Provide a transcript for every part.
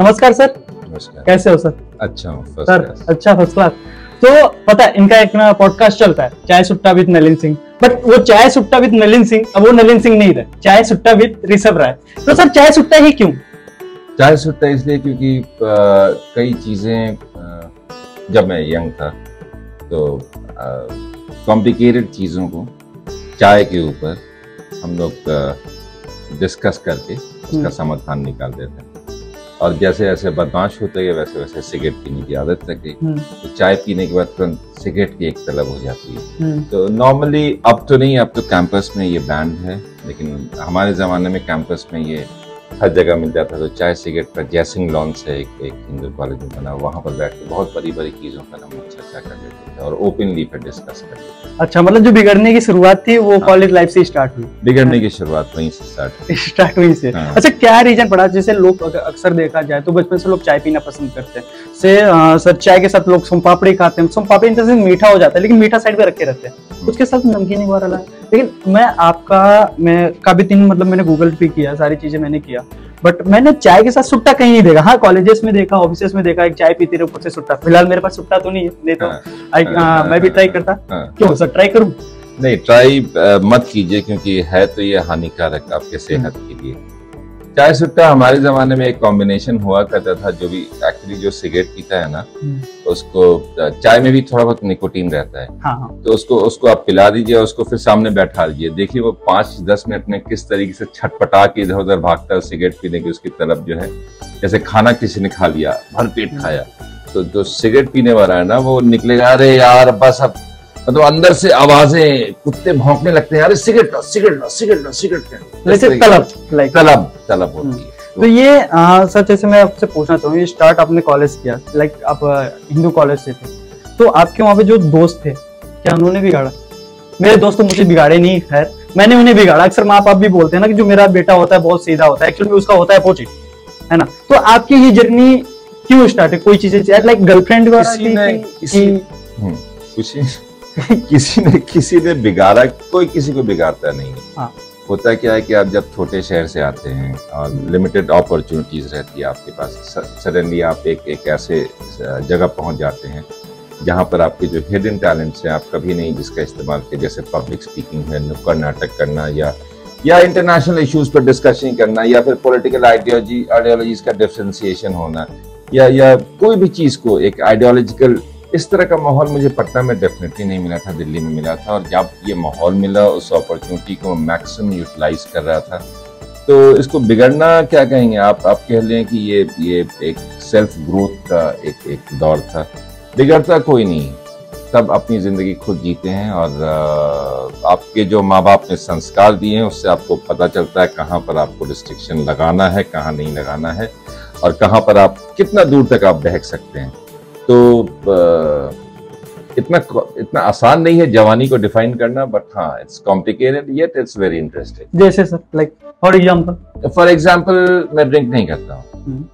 नमस्कार सर। नमस्कार। कैसे हो सर? अच्छा हूँ सर अच्छा फ़र्स्ट क्लास तो पता है इनका एक ना पॉडकास्ट चलता है चाय सुट्टा विद नलिन सिंह। बट वो चाय सुट्टा विद नलिन सिंह अब वो नलिन सिंह नहीं रहे। चाय सुट्टा विद ऋषभ राय। तो सर चाय सुट्टा ही क्यों? चाय सुट्टा इसलिए क्योंकि कई चीज़ें जब मैं यंग था तो कॉम्प्लिकेटेड चीज़ों को चाय के ऊपर हम लोग डिस्कस करके उसका हम्म। समाधान निकाल देते हैं। और जैसे जैसे बदमाश होते गए वैसे वैसे सिगरेट पीने की आदत लग गई। हम्म, तो चाय पीने के बाद तुरंत सिगरेट की एक तलब हो जाती है। हम्म, तो नॉर्मली अब तो नहीं अब तो कैंपस में ये बैंड है लेकिन हमारे ज़माने में कैंपस में ये हर जगह मिल जाता तो चाय सिगरेट पर जैसिंग लॉन्स है एक एक हिंदू कॉलेज में बना वहाँ पर बैठ के बहुत बड़ी बड़ी चीज़ों पर हम चर्चा कर लेते थे और ओपनली पर डिस्कस कर लेते थे। अच्छा मतलब जो बिगड़ने की शुरुआत थी वो कॉलेज लाइफ से स्टार्ट हुई। बिगड़ने की शुरुआत वहीं से स्टार्ट हुई। स्टार्ट हुई से। हाँ। अच्छा क्या रीजन पड़ा जैसे लोग अक्सर देखा जाए? तो बचपन से लोग चाय पीना पसंद करते हैं। से सर चाय के साथ लोग सोम पापड़ी खाते हैं। सोम पापड़ी मीठा हो जाता है लेकिन मीठा साइड पे रखे रहते हैं। उसके साथ नमकीन अलग। लेकिन मैं आपका मैं काफ़ी दिन मतलब मैंने गूगल पे किया सारी चीज़ें मैंने किया। बट मैंने चाय के साथ सुट्टा कहीं नहीं देखा। हाँ कॉलेजेस में देखा ऑफ़िस में देखा एक चाय पीते रहे ऊपर से सुट्टा। फ़िलहाल मेरे पास सुट्टा तो नहीं है नहीं तो हाँ, हाँ, अ, मैं भी हाँ, ट्राई करता। हाँ। क्यों सर ट्राई करूँ? नहीं ट्राई मत कीजिए क्योंकि है तो ये हानिकारक आपके सेहत के लिए। चाय सुट्टा हमारे जमाने में एक कॉम्बिनेशन हुआ करता था जो भी एक्चुअली जो सिगरेट पीता है ना उसको चाय में भी थोड़ा बहुत निकोटीन रहता है। हाँ हाँ। तो उसको उसको आप पिला दीजिए और उसको फिर सामने बैठा लीजिए। देखिए वो पाँच दस मिनट में किस तरीके से छटपटा के इधर उधर भागता है सिगरेट पीने की उसकी तरफ़ जो है। जैसे खाना किसी ने खा लिया भर पेट खाया तो जो सिगरेट पीने वाला है ना वो निकलेगा अरे यार बस अब मतलब अंदर से आवाज़ें कुत्ते भौंकने लगते हैं। अरे सिगरेट लो सिगरेट लो सिगरेट लो सिगरेट लो तलब लाइक तलब तलब होती है। तो ये आ, सर जैसे मैं आपसे पूछना चाहूँ ये स्टार्ट आपने कॉलेज किया लाइक आप हिंदू कॉलेज से थे। तो आपके वहाँ पे जो दोस्त थे क्या उन्होंने बिगाड़ा? मेरे दोस्त तो मुझे बिगाड़े नहीं खैर। मैंने उन्हें बिगाड़ा। अक्सर माँ बाप भी बोलते हैं ना कि जो मेरा बेटा होता है बहुत सीधा होता है। एक्चुअली उसका होता है अपोजिट है ना? तो आपकी ये जर्नी क्यों स्टार्ट है? कोई चीज़ें लाइक गर्लफ्रेंड किसी किसी ने किसी ने बिगाड़ा कोई किसी को बिगाड़ता नहीं है हाँ। होता क्या है कि आप जब छोटे शहर से आते हैं और लिमिटेड अपॉर्चुनिटीज़ रहती है आपके पास सडनली आप एक एक ऐसे जगह पहुँच जाते हैं जहाँ पर आपके जो हिडन टैलेंट्स हैं आप कभी नहीं जिसका इस्तेमाल किया जैसे पब्लिक स्पीकिंग है नुक्कड़ नाटक करना या या इंटरनेशनल इश्यूज़ पर डिस्कशन करना या फिर पॉलिटिकल आइडियोलॉजी आइडियोलॉजीज का डिफ्रेंसिएशन होना या या कोई भी चीज़ को एक आइडियोलॉजिकल इस तरह का माहौल मुझे पटना में डेफिनेटली नहीं मिला था, दिल्ली में मिला था और जब ये माहौल मिला, उस अपॉर्चुनिटी को मैक्सिमम यूटिलाइज कर रहा था। तो इसको बिगड़ना क्या कहेंगे आप? आप कह लें कि ये ये एक सेल्फ ग्रोथ का एक एक दौर था। बिगड़ता कोई नहीं। सब अपनी ज़िंदगी खुद जीते हैं और आपके जो माँ बाप ने संस्कार दिए हैं, उससे आपको पता चलता है कहाँ पर आपको रिस्ट्रिक्शन लगाना है, कहाँ नहीं लगाना है और कहाँ पर आप कितना दूर तक आप बहक सकते हैं। तो इतना इतना आसान नहीं है जवानी को डिफाइन करना बट हाँ it's complicated yet it's very interesting जैसे sir like for example for example मैं ड्रिंक नहीं करता हूँ।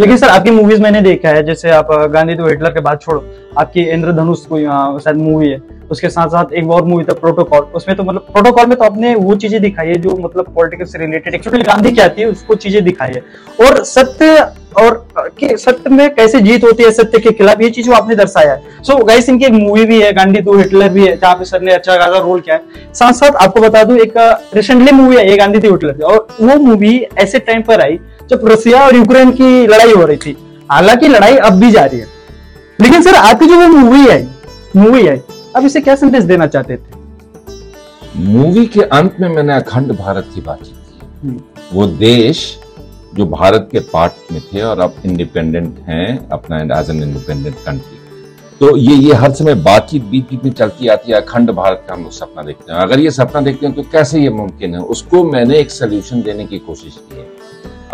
लेकिन सर आपकी मूवीज़ मैंने देखा है जैसे आप गांधी तो हिटलर के बाद छोड़ो आपकी इंद्रधनुष कोई शायद मूवी है उसके साथ साथ एक और मूवी था प्रोटोकॉल उसमें तो मतलब प्रोटोकॉल में तो आपने वो चीज़ें दिखाई है जो मतलब पॉलिटिकल से रिलेटेड एक्चुअली गांधी क्या थी उसको चीज़ें दिखाई है। और सत्य और कि सत्य में कैसे जीत होती है सत्य के खिलाफ ये चीज़ वो आपने दर्शाया है। सो so, गाइस इनकी एक मूवी भी है गांधी टू हिटलर भी है जहाँ पे सर ने अच्छा खासा रोल किया है। साथ साथ आपको बता दूँ एक रिसेंटली मूवी है ये गांधी टू हिटलर और वो मूवी ऐसे टाइम पर आई जब रसिया और यूक्रेन की लड़ाई हो रही थी। हालाँकि लड़ाई अब भी जारी है। लेकिन सर आपकी जो वो मूवी आई मूवी आई आप इसे क्या संदेश देना चाहते थे? मूवी के अंत में मैंने अखंड भारत की बातचीत की। हम्म। वो देश जो भारत के पार्ट में थे और अब इंडिपेंडेंट हैं अपना एज एन इंडिपेंडेंट कंट्री तो ये ये हर समय बातचीत बीच बीच में चलती आती है, अखंड भारत का हम लोग सपना देखते हैं। अगर ये सपना देखते हैं तो कैसे ये मुमकिन है? उसको मैंने एक सोल्यूशन देने की कोशिश की है।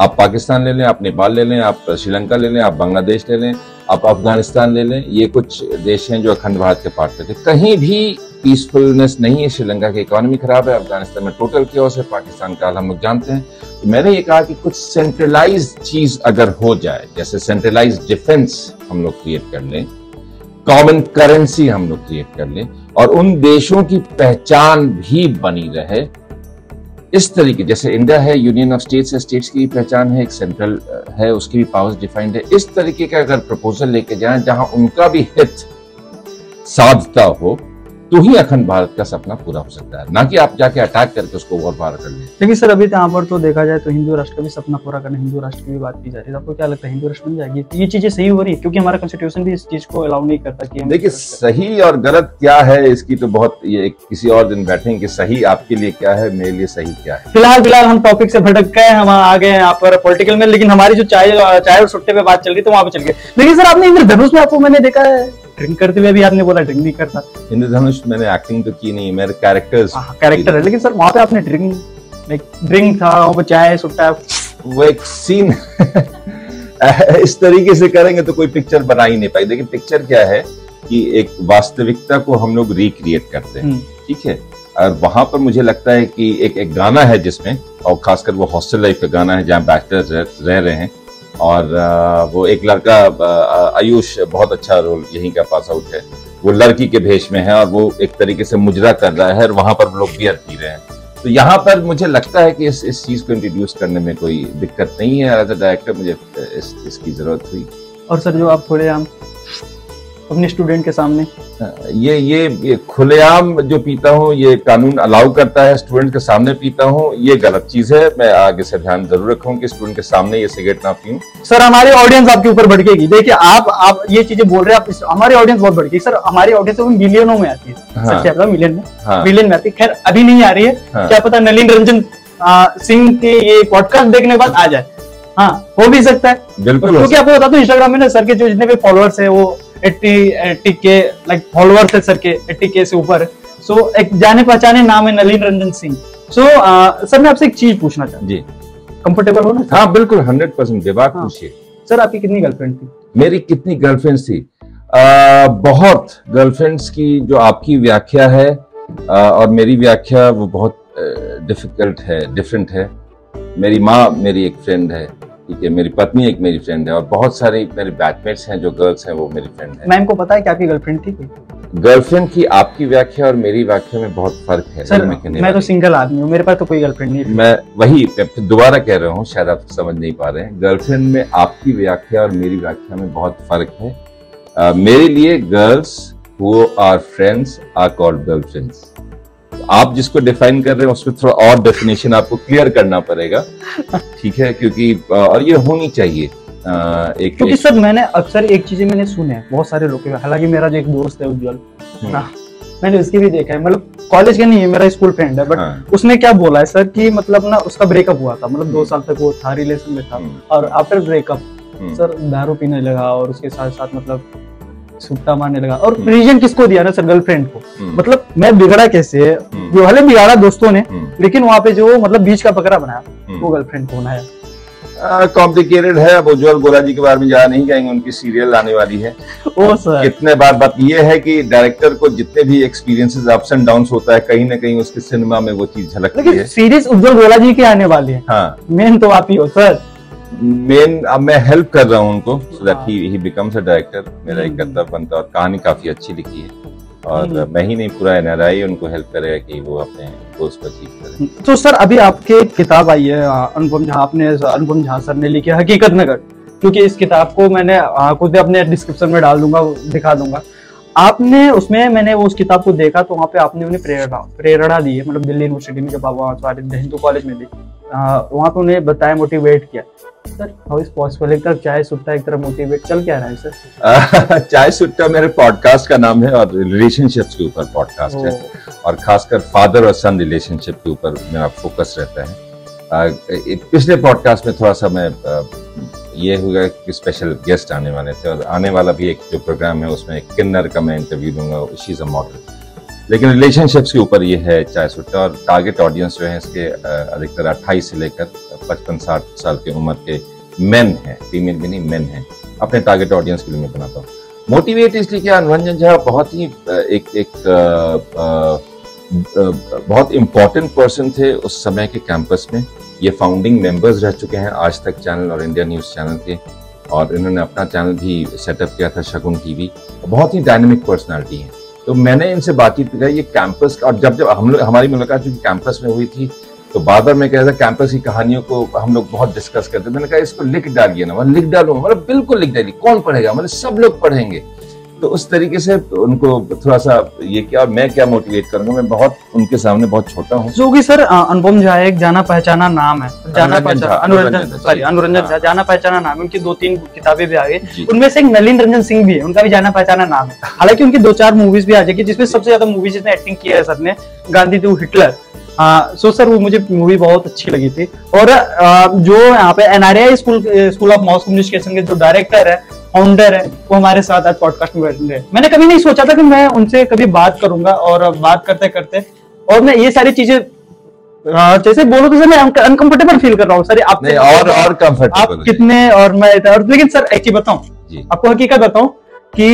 आप पाकिस्तान ले लें, आप नेपाल ले लें, आप श्रीलंका ले लें, आप बांग्लादेश ले लें, आप अफ़गानिस्तान ले लें, ये कुछ देश हैं जो अखंड भारत के पार्ट में थे। कहीं भी पीसफुलनेस नहीं है, श्रीलंका की इकोनॉमी खराब है, अफ़गानिस्तान में टोटल क्योस है, पाकिस्तान का हम लोग जानते हैं। तो मैंने ये कहा कि कुछ सेंट्रलाइज चीज़ अगर हो जाए, जैसे सेंट्रलाइज डिफेंस हम लोग क्रिएट कर लें कॉमन करेंसी हम लोग क्रिएट कर लें, और उन देशों की पहचान भी बनी रहे। इस तरीके, जैसे इंडिया है यूनियन ऑफ़ स्टेट्स है स्टेट्स की भी पहचान है, एक सेंट्रल है, उसकी भी पावर्स डिफाइंड है। इस तरीके का अगर प्रपोजल लेके जाए, जहाँ उनका भी हित साधता हो तो ही अखंड भारत का सपना पूरा हो सकता है। ना कि आप जाके अटैक करके उसको और बार कर लें। लेकिन सर अभी यहाँ पर तो देखा जाए तो हिंदू राष्ट्र का भी सपना पूरा करना हिंदू राष्ट्र की भी बात की जा रही है। तो आपको क्या लगता है हिंदू राष्ट्र बन जाएगी? ये चीज़ें सही हो रही है? क्योंकि हमारा कॉन्स्टिट्यूशन भी इस चीज़ को अलाउ नहीं करता कि देखिए सही और गलत क्या है इसकी तो बहुत ये किसी और दिन बैठेंगे कि सही आपके लिए क्या है मेरे लिए सही क्या है। फ़िलहाल फ़िलहाल हम टॉपिक से भटक गए हम आ गए यहाँ पर पॉलिटिकल में लेकिन हमारी जो चाय चाय और सुट्टे पे बात चल रही तो वहाँ पे चल गए। लेकिन सर आपने इंद्रधनुष में आपको मैंने देखा है। ड्रिंक करते हुए भी आपने बोला ड्रिंक नहीं करता। इंद्रधनुष मैंने एक्टिंग तो की नहीं मेरे कैरेक्टर्स कैरेक्टर है लेकिन सर वहाँ पे आपने ड्रिंक लाइक ड्रिंक था पे चाय सुट्टा। वो एक सीन इस तरीके से करेंगे तो कोई पिक्चर बना ही नहीं पाई देखिए पिक्चर क्या है कि एक वास्तविकता को हम लोग रिक्रिएट करते हैं ठीक है? और वहाँ पर मुझे लगता है कि एक एक गाना है जिसमें और खासकर वो हॉस्टल लाइफ का गाना है जहाँ बैचलर्स रह, रह रहे हैं। और वो एक लड़का आयुष बहुत अच्छा रोल यहीं का पास आउट है। वो लड़की के भेष में है और वो एक तरीके से मुजरा कर रहा है और वहाँ पर लोग बियर पी रहे हैं। तो यहाँ पर मुझे लगता है कि इस इस चीज़ को इंट्रोड्यूस करने में कोई दिक्कत नहीं है। एज अ डायरेक्टर मुझे, इस, इसकी ज़रूरत हुई। और सर, जो आप थोड़े हम अपने स्टूडेंट के सामने? ये ये, ये खुलेआम जो पीता हूँ ये कानून अलाउ करता है स्टूडेंट के सामने पीता हूँ ये गलत चीज़ है। मैं आगे से ध्यान ज़रूर रखूँ कि स्टूडेंट के सामने ये सिगरेट ना पीऊं। सर हमारी ऑडियंस आपके ऊपर भड़केगी। देखिए आप आप ये चीज़ें बोल रहे हैं आप हमारी ऑडियंस बहुत भड़केगी सर हमारी ऑडियंस मिलियनों में आती है। हाँ, मिलियन में? हाँ, मिलियन में आती है। खैर अभी नहीं आ रही है। हाँ, क्या पता नलिन रंजन सिंह के ये पॉडकास्ट देखने के बाद आ जाए। हाँ हो भी सकता है। बिल्कुल क्योंकि आपको बता दो इंस्टाग्राम में ना सर के जो जितने भी फॉलोअर्स है वो eighty eighty K like followers है सर के एट्टी के से ऊपर। सो so, एक जाने पहचाने नाम है Nalin Ranjan Singh. So so, sir मैं आपसे एक चीज़ पूछना चाहता जी। कंफर्टेबल हो ना? हाँ बिल्कुल हंड्रेड परसेंट बेबाक हाँ. पूछिए। सर आपकी कितनी गर्लफ्रेंड थी? मेरी कितनी गर्लफ्रेंड थी? आ, बहुत गर्लफ्रेंड्स की जो आपकी व्याख्या है आ, और मेरी व्याख्या वो बहुत डिफ़िकल्ट है डिफरेंट है। मेरी माँ मेरी एक फ्रेंड है। ठीक है मेरी पत्नी एक मेरी फ्रेंड है और बहुत सारी मेरे बैचमेट्स हैं जो गर्ल्स हैं वो मेरी फ्रेंड है। मैम को पता है कि आपकी गर्लफ्रेंड थी गर्लफ्रेंड की आपकी व्याख्या और मेरी व्याख्या में बहुत फ़र्क है सर मैं, मैं तो सिंगल आदमी हूँ मेरे पास तो कोई गर्लफ्रेंड नहीं मैं वही दोबारा कह रहा हूँ शायद आप समझ नहीं पा रहे हैं। गर्लफ्रेंड में आपकी व्याख्या और मेरी व्याख्या में बहुत फ़र्क है। uh, मेरे लिए girls who are friends are called girlfriends आप जिसको डिफाइन कर रहे हैं उसमें थोड़ा और डेफिनेशन आपको क्लियर करना पड़ेगा ठीक है क्योंकि और ये होनी चाहिए एक क्योंकि सर मैंने अक्सर एक चीज़ें मैंने सुने हैं बहुत सारे लोग हालाँकि मेरा जो एक दोस्त है उज्जवल हम्म। मैंने उसकी भी देखा है मतलब कॉलेज का नहीं है मेरा स्कूल फ्रेंड है बट हाँ। उसने क्या बोला है सर कि मतलब ना उसका ब्रेकअप हुआ था मतलब दो हम्म। साल तक वो था रिलेशन में था हम्म। और आफ्टर ब्रेकअप सर दारू पीने लगा और उसके साथ साथ मतलब सुट्टा मारने लगा। और रीजन हम्म। किसको दिया ना सर? गर्लफ्रेंड को। हम्म। मतलब मैं बिगड़ा कैसे? हम्म। जो भले बिगाड़ा दोस्तों ने लेकिन वहाँ पे जो मतलब बीच का पकड़ा बनाया वो गर्लफ्रेंड को बनाया कॉम्प्लिकेटेड है। अब उज्जवल गोरा जी के बारे में ज़्यादा नहीं कहेंगे उनकी सीरियल आने वाली है। Oh sir. कितने बार बात ये है कि डायरेक्टर को जितने भी एक्सपीरियंसेस अप्स एंड डाउन होता है कहीं ना कहीं उसके सिनेमा में वो चीज़ झलकती है। सीरीज़ उज्जवल गोरा जी के आने वाली है। हाँ। मेन तो आप ही हो सर। मेन अब मैं हेल्प कर रहा हूँ उनको so that he he becomes a director मेरा एक कर्तव्य बनता है और कहानी काफ़ी अच्छी लिखी है। और हम्म। मैं ही नहीं पूरा एनआरआई उनको हेल्प करेगा कि वो अपने गोल्स को अचीव करें। तो सर अभी आपके किताब आई है अनुपम झा आपने अनुपम झा सर ने लिखी है हकीकत नगर। क्योंकि इस किताब को मैंने खुद अपने डिस्क्रिप्शन में डाल दूँगा दिखा दूँगा। आपने उसमें मैंने वो उस किताब को देखा तो वहाँ पे आपने उन्हें प्रेरणा प्रेरणा दी है मतलब दिल्ली यूनिवर्सिटी में जब आप वहाँ हिंदू कॉलेज में भी वहाँ पे उन्हें बताया मोटिवेट किया। सर हाउ इज़ पॉसिबल एक तरफ़ चाय सुट्टा एक तरफ़ मोटिवेट चल क्या रहा है सर चाय सुट्टा मेरे पॉडकास्ट का नाम है और रिलेशनशिप्स के ऊपर पॉडकास्ट है और खासकर फादर और सन रिलेशनशिप के ऊपर मेरा फोकस रहता है। पिछले पॉडकास्ट में थोड़ा सा मैं ये हुआ कि स्पेशल गेस्ट आने वाले थे और आने वाला भी एक जो प्रोग्राम है उसमें एक किन्नर का मैं इंटरव्यू दूँगा शी इज़ अ मॉडल लेकिन रिलेशनशिप्स के ऊपर ये है चाय सुट्टा और टारगेट ऑडियंस जो है इसके अधिकतर अट्ठाईस से लेकर पचपन साठ साल की उम्र के मेन है फीमेल भी नहीं मेन है। अपने टारगेट ऑडियंस के लिए मैं बनाता हूँ। मोटिवेट इसलिए क्या अनुरंजन झा बहुत ही एक एक आ, आ, बहुत इम्पोर्टेंट पर्सन थे उस समय के कैंपस में। ये फाउंडिंग मेंबर्स रह चुके हैं आज तक चैनल और इंडिया न्यूज़ चैनल के। और इन्होंने अपना चैनल भी सेटअप किया था शगुन टीवी बहुत ही डायनेमिक पर्सनालिटी है। तो मैंने इनसे बातचीत की, ये कैंपस और जब जब हम लोग हमारी मुलाकात चूँकि कैंपस में हुई थी तो बार बार मैं कह रहा था कैंपस की कहानियों को हम लोग बहुत डिस्कस करते मैंने कहा, इसको लिख डालिए ना मतलब लिख डालो मतलब बिल्कुल लिख डालिए, कौन पढ़ेगा? मतलब सब लोग पढ़ेंगे। तो उस तरीके से उनको थोड़ा सा ये क्या मैं क्या मोटिवेट करूँगा? मैं बहुत उनके सामने बहुत छोटा हूँ। जो कि सर अनुपम झा एक जाना पहचाना नाम है। जाना पहचाना अनुरंजन अनुरंजन, सॉरी अनुरंजन हाँ। झा जाना पहचाना नाम है। उनकी दो तीन किताबें भी आ गई। उनमें से एक नलिन रंजन सिंह भी है उनका भी जाना पहचाना नाम है। हालाँकि उनकी दो चार मूवीज़ भी आ जाएगी जिसमें सबसे ज़्यादा मूवीज़ जिसने एक्टिंग किया है सर ने Gandhi to Hitler. So sir वो मुझे मूवी बहुत अच्छी लगी थी। और आ, जो यहाँ पे NRI school school of mass communication के जो डायरेक्टर है फाउंडर है वो हमारे साथ आज पॉडकास्ट में बैठ हैं। मैंने कभी नहीं सोचा था कि मैं उनसे कभी बात करूँगा और बात करते करते और मैं ये सारी चीज़ें जैसे बोलो तो सर मैं अनकंफर्टेबल फील कर रहा हूँ। सर आप नहीं और और आप कितने और मैं और लेकिन सर एक चीज़ बताऊँ आपको हकीकत बताऊँ कि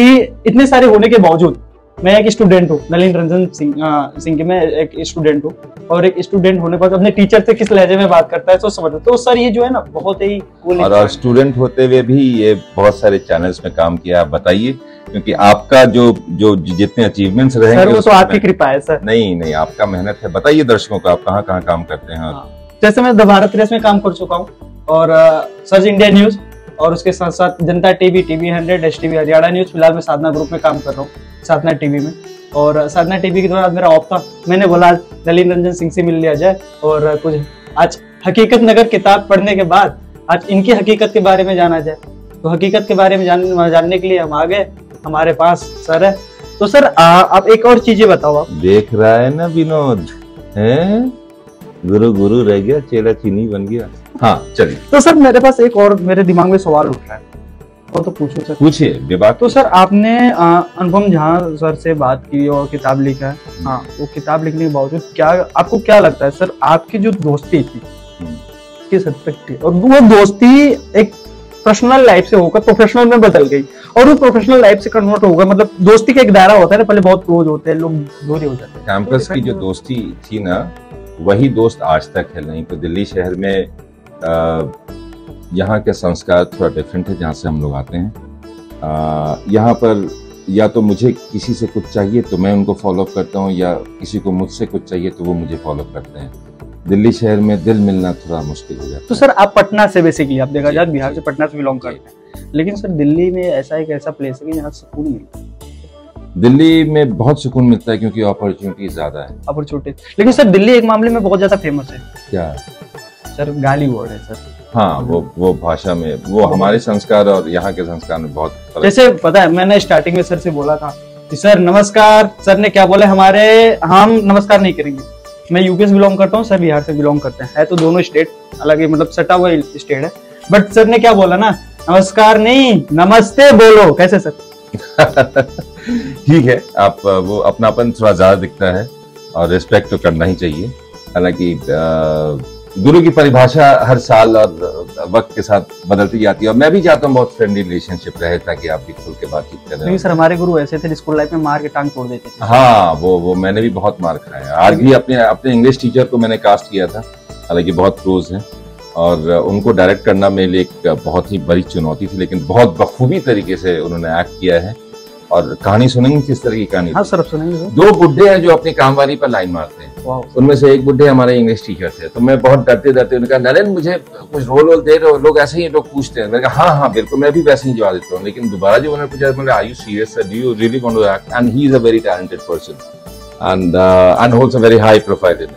इतने सारे होने के बावजूद मैं एक स्टूडेंट हूँ नलिन रंजन सिंह सिंह की मैं एक स्टूडेंट हूँ। और एक स्टूडेंट होने पर अपने टीचर से किस लहजे में बात करता है तो समझ तो सर ये जो है ना बहुत ही और, और स्टूडेंट होते हुए भी ये बहुत सारे चैनल्स में काम किया आप बताइए क्योंकि आपका जो जो जितने अचीवमेंट्स रहे सर वो तो आपकी कृपा है सर। नहीं नहीं आपका मेहनत है। बताइए दर्शकों को आप कहाँ कहाँ काम करते हैं? हाँ। जैसे मैं द भारत प्रेस में काम कर चुका हूँ और सर्च इंडिया न्यूज़ और उसके साथ साथ Janta TV TV hundred S TV Haryana news फ़िलहाल मैं साधना ग्रुप में काम कर रहा हूँ। साधना टीवी में। और साधना टीवी के दौरान आज मेरा ऑफ़ था मैंने बोला आज नलिन रंजन सिंह से मिल लिया जाए। और कुछ आज हकीकत नगर किताब पढ़ने के बाद आज इनकी हकीकत के बारे में जाना जाए। तो हकीकत के बारे में जान, जानने के लिए हम आ गए। हमारे पास सर है। तो सर आ, आप एक और चीज़ें बताओ आप। देख रहा है ना विनोद? हैं? गुरु गुरु रह गया चेला चीनी बन गया। हाँ चलिए। तो सर मेरे पास एक और मेरे दिमाग में सवाल उठ रहा है। वो तो पूछो सर। पूछिए विवाह तो सर आपने अनुपम झा सर से बात की और किताब लिखा है। हाँ वो किताब लिखने के बावजूद क्या आपको क्या लगता है सर आपकी जो दोस्ती थी हम्म। किस हद तक थी और वो दोस्ती एक पर्सनल लाइफ से होकर प्रोफेशनल में बदल गई और वो प्रोफेशनल लाइफ से कन्वर्ट होगा मतलब दोस्ती का एक दायरा होता है ना पहले बहुत क्लोज होते हैं लोग दूर हो जाते हैं। कैंपस की जो दोस्ती थी ना वही दोस्त आज तक है नहीं तो दिल्ली शहर में यहाँ के संस्कार थोड़ा डिफरेंट है जहाँ से हम लोग आते हैं। यहाँ पर या तो मुझे किसी से कुछ चाहिए तो मैं उनको फॉलोअप करता हूँ या किसी को मुझसे कुछ चाहिए तो वो मुझे फॉलोअप करते हैं। दिल्ली शहर में दिल मिलना थोड़ा मुश्किल हो जाता तो सर आप पटना से बेसिकली आप देखा जाए बिहार से पटना से बिलोंग। करते हैं। लेकिन सर दिल्ली में ऐसा एक ऐसा प्लेस है कि जहाँ सुकून मिलता है। है दिल्ली में बहुत सुकून मिलता है क्योंकि अपॉर्चुनिटी ज़्यादा है। अपॉर्चुनिटी लेकिन सर दिल्ली एक मामले में बहुत ज़्यादा फ़ेमस है। क्या? सर गाली वर्ड है सर। हाँ वो वो भाषा में वो हमारे संस्कार और यहाँ के संस्कार में बहुत जैसे पता है मैंने स्टार्टिंग में सर से बोला था कि सर नमस्कार सर ने क्या बोला हमारे हम नमस्कार नहीं करेंगे। मैं यूपी से बिलोंग करता हूँ सर बिहार से बिलोंग करते हैं। है तो दोनों स्टेट अलग ही मतलब सटा हुआ स्टेट है। बट सर ने क्या बोला ना नमस्कार नहीं नमस्ते बोलो। कैसे सर ठीक है आप वो अपनापन थोड़ा ज़्यादा दिखता है और रिस्पेक्ट तो करना ही चाहिए। हालाँकि गुरु की परिभाषा हर साल और वक्त के साथ बदलती जाती है और मैं भी चाहता हूँ बहुत फ्रेंडली रिलेशनशिप रहे ताकि आप भी खुल के बातचीत करें। सर हमारे गुरु ऐसे थे स्कूल लाइफ में मार के टांग तोड़ देते थे। हाँ वो वो मैंने भी बहुत मार खाया है। आज भी अपने अपने इंग्लिश टीचर को मैंने कास्ट किया था। हालाँकि बहुत क्लोज है और उनको डायरेक्ट करना मेरे लिए एक बहुत ही बड़ी चुनौती थी लेकिन बहुत बखूबी तरीके से उन्होंने एक्ट किया है। और कहानी सुनेंगे किस तरह की कहानी? हाँ सर सुनेंगे सर। दो बुढ़े हैं जो अपनी कामवारी पर लाइन मारते हैं। उनमें से एक बुढ़े हमारे इंग्लिश टीचर थे। तो मैं बहुत डरते डरते उन्होंने कहा नरेन मुझे कुछ रोल वोल दे रहे हो लोग ऐसे ही लोग पूछते हैं। मैंने कहा हाँ हाँ बिल्कुल मैं भी वैसे ही जवाब देता हूँ। लेकिन दोबारा जो उन्होंने पूछा मैंने I you serious do you really want to act and he is a very talented person and and holds a very high profile in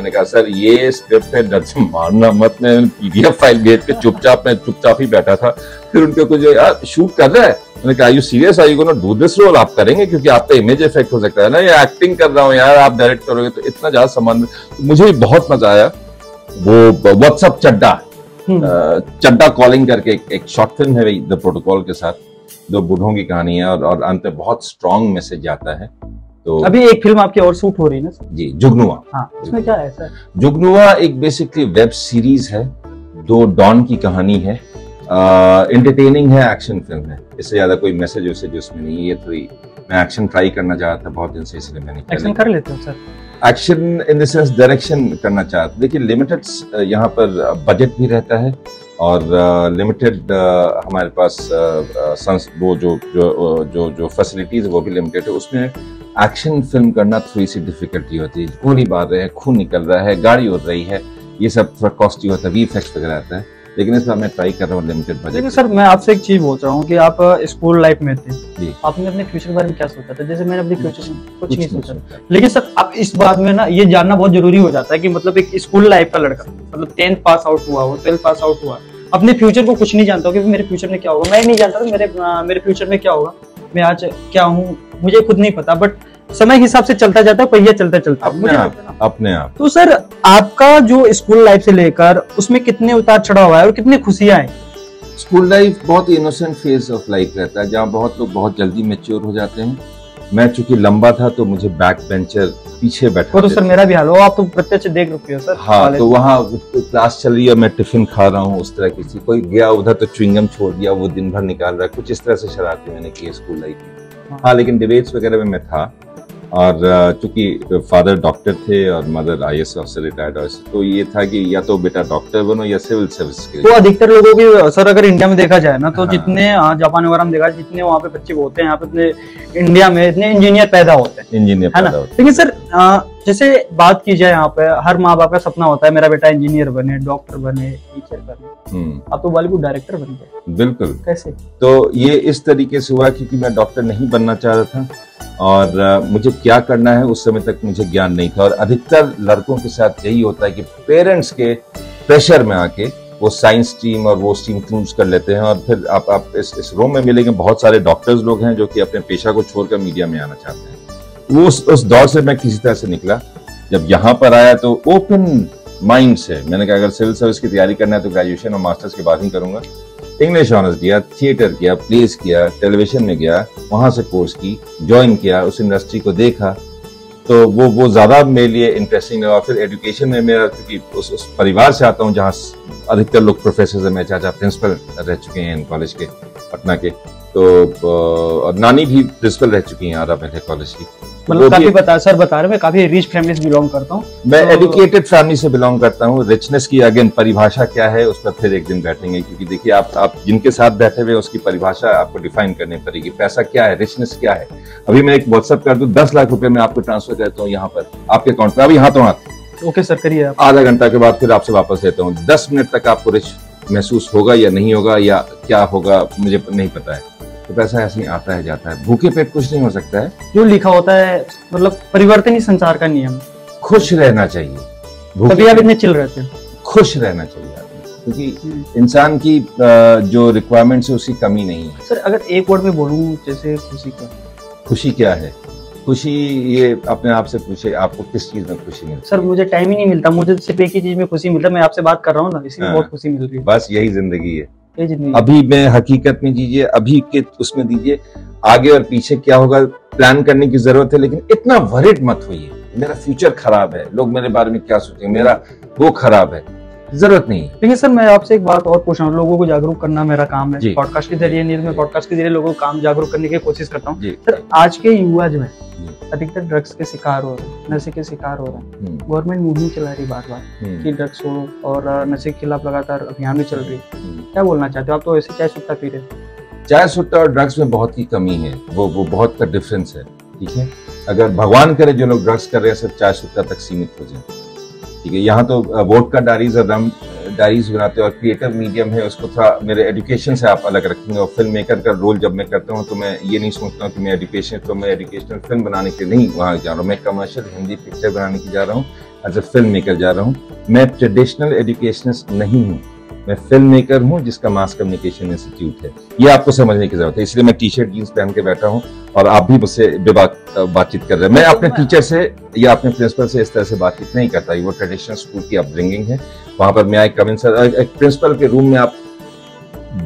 मैंने कहा सर ये स्क्रिप्ट है डर से मारना मत। मैं पीडीएफ फ़ाइल भेज के चुपचाप मैं चुपचाप ही बैठा था। फिर उनके कुछ यार शूट कर रहा है? मैंने कहा you serious I gonna do this role आप करेंगे क्योंकि आपका इमेज इफ़ेक्ट हो सकता है ना? ये एक्टिंग कर रहा हूँ यार आप डायरेक्ट करोगे तो इतना ज़्यादा सम्मान तो मुझे भी बहुत मज़ा आया। वो व्हाट्सअप चड्डा। हम्म। चड्डा कॉलिंग करके एक, एक शॉर्ट फ़िल्म है द प्रोटोकॉल के साथ दो बूढ़ों की कहानी है और, और अंत में बहुत स्ट्रॉन्ग मैसेज आता है। तो अभी एक फ़िल्म आपकी और शूट हो रही है ना जी जुगनुआ। हाँ उसमें क्या है सर? जुगनुआ एक बेसिकली वेब सीरीज़ है दो डॉन की कहानी है। इंटरटेनिंग है एक्शन फ़िल्म है। इससे ज़्यादा कोई मैसेज वैसेज उसमें नहीं है ये थोड़ी मैं एक्शन ट्राई करना चाह रहा था बहुत दिन से इसलिए मैंने एक्शन कर लेते हो sir? Action in the sense direction करना चाहते देखिए लिमिटेड यहाँ पर बजट भी रहता है और लिमिटेड हमारे पास uh, uh, वो जो जो जो जो फैसिलिटीज़ वो भी लिमिटेड है। उसमें एक्शन फ़िल्म करना थोड़ी सी डिफिकल्टी होती है। गोली मार रहे हैं खून निकल रहा है गाड़ी उड़ रही है ये सब थोड़ा कॉस्टली होता है वी वगैरह आता है। लेकिन इस बार मैं ट्राई कर रहा हूँ लिमिटेड लेकिन बजट सर मैं आपसे एक चीज़ पूछ रहा हूँ कि आप स्कूल लाइफ में थे। जी। आपने अपने फ्यूचर के बारे में क्या सोचा था? जैसे मैंने अपने फ्यूचर कुछ नहीं सोचा। लेकिन सर अब इस बात में ना ये जानना बहुत ज़रूरी हो जाता है कि मतलब एक स्कूल लाइफ का लड़का मतलब टेंथ पास आउट हुआ हो ट्वेल्थ पास आउट हुआ। अपने फ्यूचर को कुछ नहीं जानता हो कि मेरे फ्यूचर में क्या होगा। मैं नहीं जानता मेरे मेरे फ्यूचर में क्या होगा। मैं आज क्या हूँ मुझे खुद नहीं पता बट समय के हिसाब से चलता जाता है पहिया चलता चलता अपने मुझे आप अपने आप। तो सर आपका जो स्कूल लाइफ से लेकर उसमें कितने उतार चढ़ाव है और कितनी खुशियाँ हैं स्कूल लाइफ बहुत इनोसेंट फ़ेज़ ऑफ़ लाइफ रहता है जहाँ बहुत लोग बहुत जल्दी मेच्योर हो जाते हैं। मैं चूँकि लंबा था तो मुझे बैक बेंचर पीछे बैठा वो तो सर मेरा भी हाल हो आप तो प्रत्यक्ष देख रुके हो सर हाँ तो वहाँ क्लास चल रही है मैं टिफ़िन खा रहा हूँ उस तरह की चीज़ कोई गया उधर तो चुंगम छोड़ दिया वो दिन भर निकाल रहा है। कुछ इस तरह से शरारती मैंने की स्कूल लाइफ में। हाँ। हाँ लेकिन डिबेट्स वगैरह में मैं था। और चूँकि फादर डॉक्टर थे और mother I S officer retired तो ये था कि या तो बेटा डॉक्टर बनो या सिविल सर्विस के तो अधिकतर लोगों की सर अगर इंडिया में देखा जाए ना तो हाँ। जितने जापान वगैरह में देखा जितने वहाँ पे बच्चे होते हैं यहाँ पे इतने इंडिया में इतने इंजीनियर पैदा होते हैं। इंजीनियर है ना? लेकिन सर जैसे बात की जाए यहाँ पे हर माँ बाप का सपना होता है मेरा बेटा इंजीनियर बने डॉक्टर बने टीचर बने हम्म, आप तो बॉलीवुड डायरेक्टर बन गए। बिल्कुल। कैसे? तो ये इस तरीके से हुआ क्योंकि मैं डॉक्टर नहीं बनना चाह रहा था और मुझे क्या करना है उस समय तक मुझे ज्ञान नहीं था और अधिकतर लड़कों के साथ यही होता है कि पेरेंट्स के प्रेशर में आके वो साइंस स्ट्रीम और वो स्टीम चूज़ कर लेते हैं और फिर आप आप इस इस रोम में मिलेंगे। बहुत सारे डॉक्टर्स लोग हैं जो कि अपने पेशा को छोड़कर मीडिया में आना चाहते हैं। उस उस दौर से मैं किसी तरह से निकला। जब यहाँ पर आया तो ओपन माइंड से मैंने कहा अगर सिविल सर्विस की तैयारी करना है तो ग्रेजुएशन और मास्टर्स के बाद ही करूँगा। इंग्लिश ऑनर्स किया थिएटर किया प्लेस किया टेलीविज़न में गया वहाँ से कोर्स की ज्वाइन किया उस इंडस्ट्री को देखा। तो वो वो ज़्यादा मेरे लिए इंटरेस्टिंग लगा फिर एजुकेशन में मेरा क्योंकि उस, उस परिवार से आता हूँ जहाँ अधिकतर लोग प्रोफेसर है। मेरे चाचा प्रिंसिपल रह चुके हैं कॉलेज के पटना के। तो नानी भी प्रिंसिपल रह चुकी हैं आरा पहले कॉलेज की। मतलब काफ़ी बता सर बता रहे मैं काफ़ी रिच फैमिली से बिलोंग करता हूँ। मैं तो- एडुकेटेड फैमिली से बिलोंग करता हूँ। रिचनेस की अगेन परिभाषा क्या है उस पर फिर एक दिन बैठेंगे क्योंकि देखिए आप आप जिनके साथ बैठे हुए उसकी परिभाषा आपको डिफाइन करनी पड़ेगी। पैसा क्या है रिचनेस क्या है? अभी मैं एक व्हाट्सअप कर दूँ दस लाख रुपए मैं आपको ट्रांसफ़र करता हूँ यहाँ पर आपके अकाउंट पे। अभी हाथों हाथ ओके सर करिए आधा घंटा के बाद फिर आपसे वापस लेता हूँ। दस मिनट तक आपको रिच महसूस होगा या नहीं होगा या क्या होगा मुझे नहीं पता है। तो पैसा ऐसे ही आता है जाता है। भूखे पेट कुछ नहीं हो सकता है। जो लिखा होता है मतलब परिवर्तन ही संसार का नियम। खुश रहना चाहिए। भूखे तभी आप इतने चिल रहते हैं। खुश रहना चाहिए क्योंकि इंसान की जो रिक्वायरमेंट्स है उसकी कमी नहीं है। सर अगर एक वर्ड में बोलूँ जैसे खुशी का खुशी क्या है? खुशी ये अपने आप से पूछे आपको किस चीज़ में खुशी मिलती सर मुझे टाइम ही नहीं मिलता। मुझे सिर्फ़ एक ही चीज़ में खुशी मिलता। है मैं आपसे बात कर रहा हूँ ना इसलिए हाँ। बहुत खुशी मिल रही है। बस यही ज़िंदगी है। अभी में हकीकत में दीजिए अभी के उसमें दीजिए आगे और पीछे क्या होगा प्लान करने की ज़रूरत है लेकिन इतना वरिड मत होइए। मेरा फ्यूचर खराब है लोग मेरे बारे में क्या सोचेंगे? मेरा वो खराब है ज़रूरत नहीं है। लेकिन सर मैं आपसे एक बात और पूछ रहा हूँ लोगों को जागरूक करना मेरा काम है। पॉडकास्ट के ज़रिए न्यूज़ में पॉडकास्ट के ज़रिए लोगों को काम जागरूक करने की कोशिश करता हूँ। सर आज के युवा जो है। अधिकतर ड्रग्स के शिकार हो रहे हैं नशे के शिकार हो रहे हैं। हम्म, गवर्नमेंट मुहिम चला रही बार बार हम्म, कि ड्रग्स छोड़ो और नशे के खिलाफ लगातार अभियान भी चल रही है। हम्म। क्या बोलना चाहते हो? आप तो ऐसे चाय सुट्टा पी रहे हो। चाय सुट्टा और ड्रग्स में बहुत ही कमी है। वो वो बहुत का डिफरेंस है ठीक है? अगर भगवान करे जो लोग ड्रग्स कर रहे हैं सिर्फ़ चाय सुट्टा तक सीमित हो जाए। ठीक है यहाँ तो वोट का डायरीज और रम डायरीज बनाते हैं और क्रिएटिव मीडियम है, उसको थोड़ा मेरे एजुकेशन से आप अलग रखेंगे। और फ़िल्म मेकर का रोल जब मैं करता हूँ तो मैं ये नहीं सोचता हूँ कि मैं एजुकेशन तो मैं एजुकेशनल फ़िल्म बनाने के नहीं वहाँ जा रहा हूँ। मैं कमर्शियल हिंदी पिक्चर बनाने की जा रहा हूँ एज ए फ़िल्म मेकर जा रहा हूँ। मैं ट्रेडिशनल एजुकेशनिस्ट नहीं हूँ। मैं फ़िल्म मेकर हूँ जिसका मास कम्युनिकेशन इंस्टीट्यूट है। ये आपको समझने की ज़रूरत है इसलिए मैं टी शर्ट जींस पहन के बैठा हूँ और आप भी मुझसे बातचीत कर रहे हैं। मैं अपने टीचर से या अपने प्रिंसिपल से इस तरह से बातचीत नहीं करता। वो ट्रेडिशनल स्कूल की अपब्रिंगिंग है। वहाँ पर मैं आई कम एक प्रिंसिपल के रूम में आप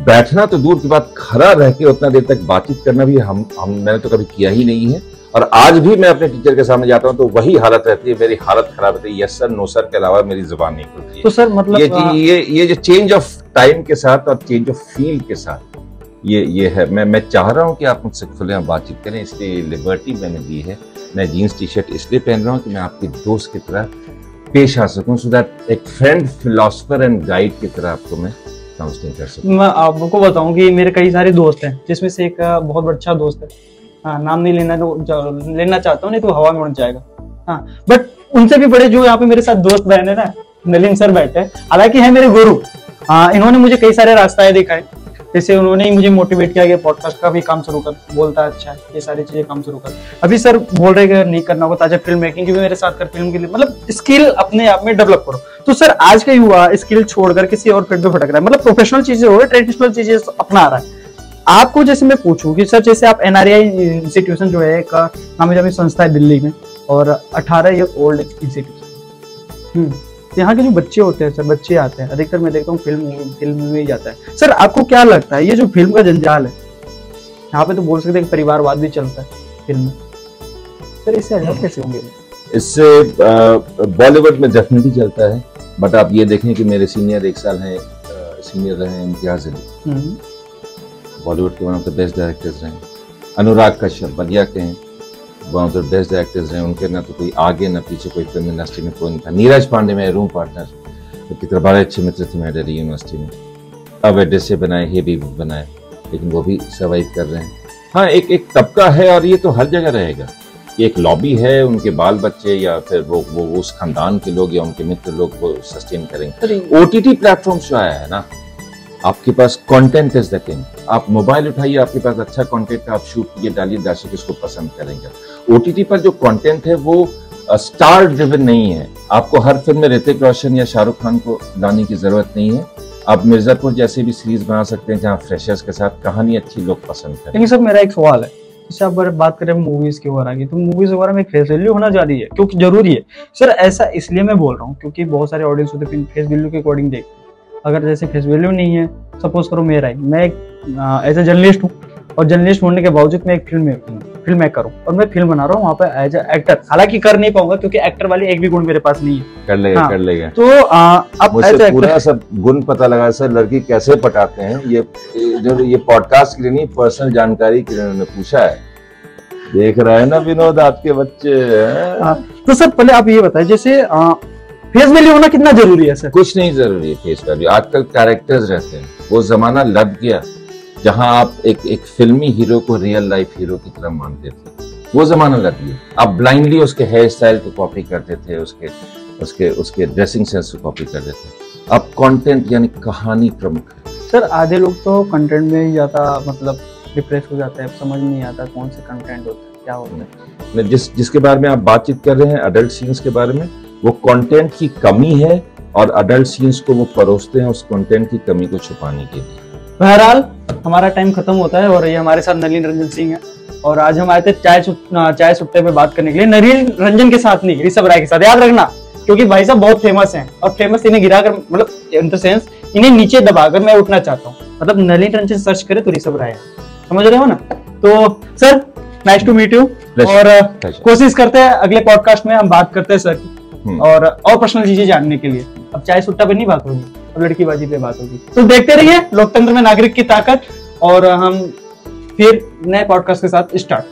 बैठना तो दूर की बात खड़ा रह के उतना देर तक बातचीत करना भी हम हम मैंने तो कभी किया ही नहीं है। और आज भी मैं अपने टीचर के सामने जाता हूँ तो वही हालत रहती है मेरी हालत खराब रहती है। यस सर नो सर के अलावा मेरी ज़ुबान नहीं खुलती तो सर ये मतलब अ, ये ये जो चेंज ऑफ़ टाइम के साथ और चेंज ऑफ़ फ़ील्ड के साथ ये ये है। मैं मैं चाह रहा हूँ कि आप मुझसे खुले बातचीत करें इसलिए लिबर्टी मैंने दी है। मैं जीन्स टी शर्ट इसलिए पहन रहा हूँ कि मैं आपके दोस्त की तरह पेश आ सकूँ सो दैट एक फ्रेंड फिलोसफर एंड गाइड की तरह आपको मैं काउंसलिंग कर सकूँ। मैं आपको बताऊँ कि मेरे कई सारे दोस्त हैं जिसमें से एक बहुत अच्छा दोस्त है। हाँ नाम नहीं लेना तो लेना चाहता हूँ, नहीं तो हवा में उड़ जाएगा। हाँ बट उनसे भी बड़े जो यहाँ पे मेरे साथ दोस्त बहन है ना, नलिन सर बैठे हालाँकि है मेरे गुरु। हाँ इन्होंने मुझे कई सारे रास्ताएँ दिखाए जैसे उन्होंने ही मुझे मोटिवेट किया कि पॉडकास्ट का भी काम शुरू कर, बोलता है अच्छा है ये सारी चीज़ें काम शुरू कर। अभी सर बोल रहे कि नहीं करना होगा, ताज़ा फ़िल्म मेकिंग की भी मेरे साथ कर फ़िल्म के लिए मतलब स्किल अपने आप में डेवलप करो। तो सर, आज का युवा स्किल छोड़कर किसी और फ़ील्ड में भटक रहा है। मतलब प्रोफेशनल चीज़ें हो रही ट्रेडिशनल चीज़ें अपना रहा है। आपको जैसे मैं पूछूँ कि सर जैसे आप एनआरआई इंस्टीट्यूशन जो है एक नामी जामी संस्था है दिल्ली में और 18 ईयर ओल्ड इंस्टीट्यूशन यहाँ के जो बच्चे होते हैं सर बच्चे आते हैं अधिकतर मैं देखता हूँ फ़िल्म फ़िल्म में ही जाता है। सर आपको क्या लगता है ये जो फ़िल्म का जंजाल है यहाँ पे तो बोल सकते हैं परिवारवाद भी चलता है फ़िल्म में। सर इससे अलग कैसे होंगे? इससे बॉलीवुड में डेफिनेटली चलता है बट आप ये देखें कि मेरे सीनियर एक साल हैं सीनियर रहे इम्तियाज़ अली। हम्म, बॉलीवुड के one of the best directors रहे अनुराग कश्यप बढ़िया के हैं। One of the best directors रहे उनके ना तो कोई आगे ना पीछे कोई फ़िल्म इंडस्ट्री में कोई नहीं था। नीरज पांडे मेरे रूम पार्टनर कि बड़े अच्छे मित्र थे मेरे दिल्ली यूनिवर्सिटी में। अब एड्रेसे बनाए हे भी बनाए। लेकिन वो भी सर्वाइव कर रहे हैं। हाँ एक एक तबका है और ये तो हर जगह रहेगा। ये एक लॉबी है उनके बाल बच्चे या फिर वो वो उस खानदान के लोग या उनके मित्र लोग वो सस्टेन करेंगे। सर टी प्लेटफॉर्म जो आया है ना आपके पास कंटेंट इज़ द किंग आप मोबाइल उठाइए, आपके पास अच्छा कंटेंट आप शूट कीजिए डालिए दर्शक इसको पसंद करेंगे। ओटीटी पर जो कंटेंट है, वो स्टार ड्रिवन नहीं है। आपको हर फ़िल्म में ऋतिक रोशन या शाहरुख खान को लाने की ज़रूरत नहीं है। आप मिर्जापुर जैसे भी सीरीज़ बना सकते हैं, जहाँ फ्रेशर्स के साथ कहानी अच्छी लोग पसंद करें। लेकिन सर, मेरा एक सवाल है। जैसे आप बात करें मूवीज़ के बारे की तो मूवीज़ वगैरह में फेस वैल्यू होना ज़रूरी है, क्योंकि ज़रूरी है। सर, ऐसा इसलिए मैं बोल रहा हूँ, क्योंकि बहुत सारे ऑडियंस होते हैं फेस वैल्यू के अकॉर्डिंग देखते हैं। अगर जैसे फेस वैल्यू नहीं है सपोज़ करो मेरा ही मैं एक एज ए जर्नलिस्ट हूँ और जर्नलिस्ट होने के बावजूद मैं एक फ़िल्म फ़िल्म मेकर हूँ और मैं फ़िल्म बना रहा हूँ वहाँ पे एज ए एक्टर हालाँकि कर नहीं पाऊँगा क्योंकि एक्टर वाली एक भी गुण मेरे पास नहीं है। कर लेगा हाँ। कर लेगा। तो आ, आप एज पूरा सब गुण पता लगा सर लड़की कैसे पटाते हैं? ये ये जो ये पॉडकास्ट के लिए नहीं पर्सनल जानकारी के लिए उन्होंने पूछा है। देख रहा है ना विनोद आपके बच्चे हाँ, तो सर पहले आप ये बताएँ जैसे फेस वैल्यू होना कितना ज़रूरी है सर? कुछ नहीं ज़रूरी है फेस वैल्यू। आजकल कैरेक्टर्स रहते हैं। वो जमाना लग गया जहाँ आप एक एक फिल्मी हीरो को रियल लाइफ हीरो की तरह मानते थे। वो जमाना लग गया। आप ब्लाइंडली उसके हेयर स्टाइल को कॉपी करते थे उसके उसके उसके ड्रेसिंग सेंस को कॉपी करते थे। अब कंटेंट यानी कहानी प्रमुख है। सर आधे लोग तो कंटेंट में ही ज़्यादा मतलब डिप्रेस हो जाता है। समझ नहीं आता कौन से कंटेंट होता है क्या होता है। जिस जिसके बारे में आप बातचीत कर रहे हैं अडल्ट सीन्स के बारे में वो कंटेंट की कमी है और अडल्ट सीन्स को वो परोसते हैं उस कंटेंट की कमी को छुपाने के लिए। बहरहाल हमारा टाइम खत्म होता है और ये हमारे साथ नलिन रंजन सिंह है। और आज हम आए थे चाय चाय सुट्टे पे बात करने के लिए। नलिन रंजन के साथ नहीं ऋषभ राय के साथ। याद रखना क्योंकि भाई साहब बहुत फ़ेमस हैं और फ़ेमस इन्हें गिरा कर मतलब इन द सेंस इन्हें नीचे दबा दबाकर मैं उठना चाहता हूँ। मतलब नलिन रंजन सर्च करे तो ऋषभ राय समझ रहे हो ना? तो sir nice to meet you और कोशिश करते हैं अगले पॉडकास्ट में हम बात करते हैं सर की। और और पर्सनल चीज़ें जानने के लिए। अब चाय सुट्टा पे नहीं बात होगी, अब लड़कीबाजी पे बात होगी। तो देखते रहिए, लोकतंत्र में नागरिक की ताकत, और हम फिर नए पॉडकास्ट के साथ स्टार्ट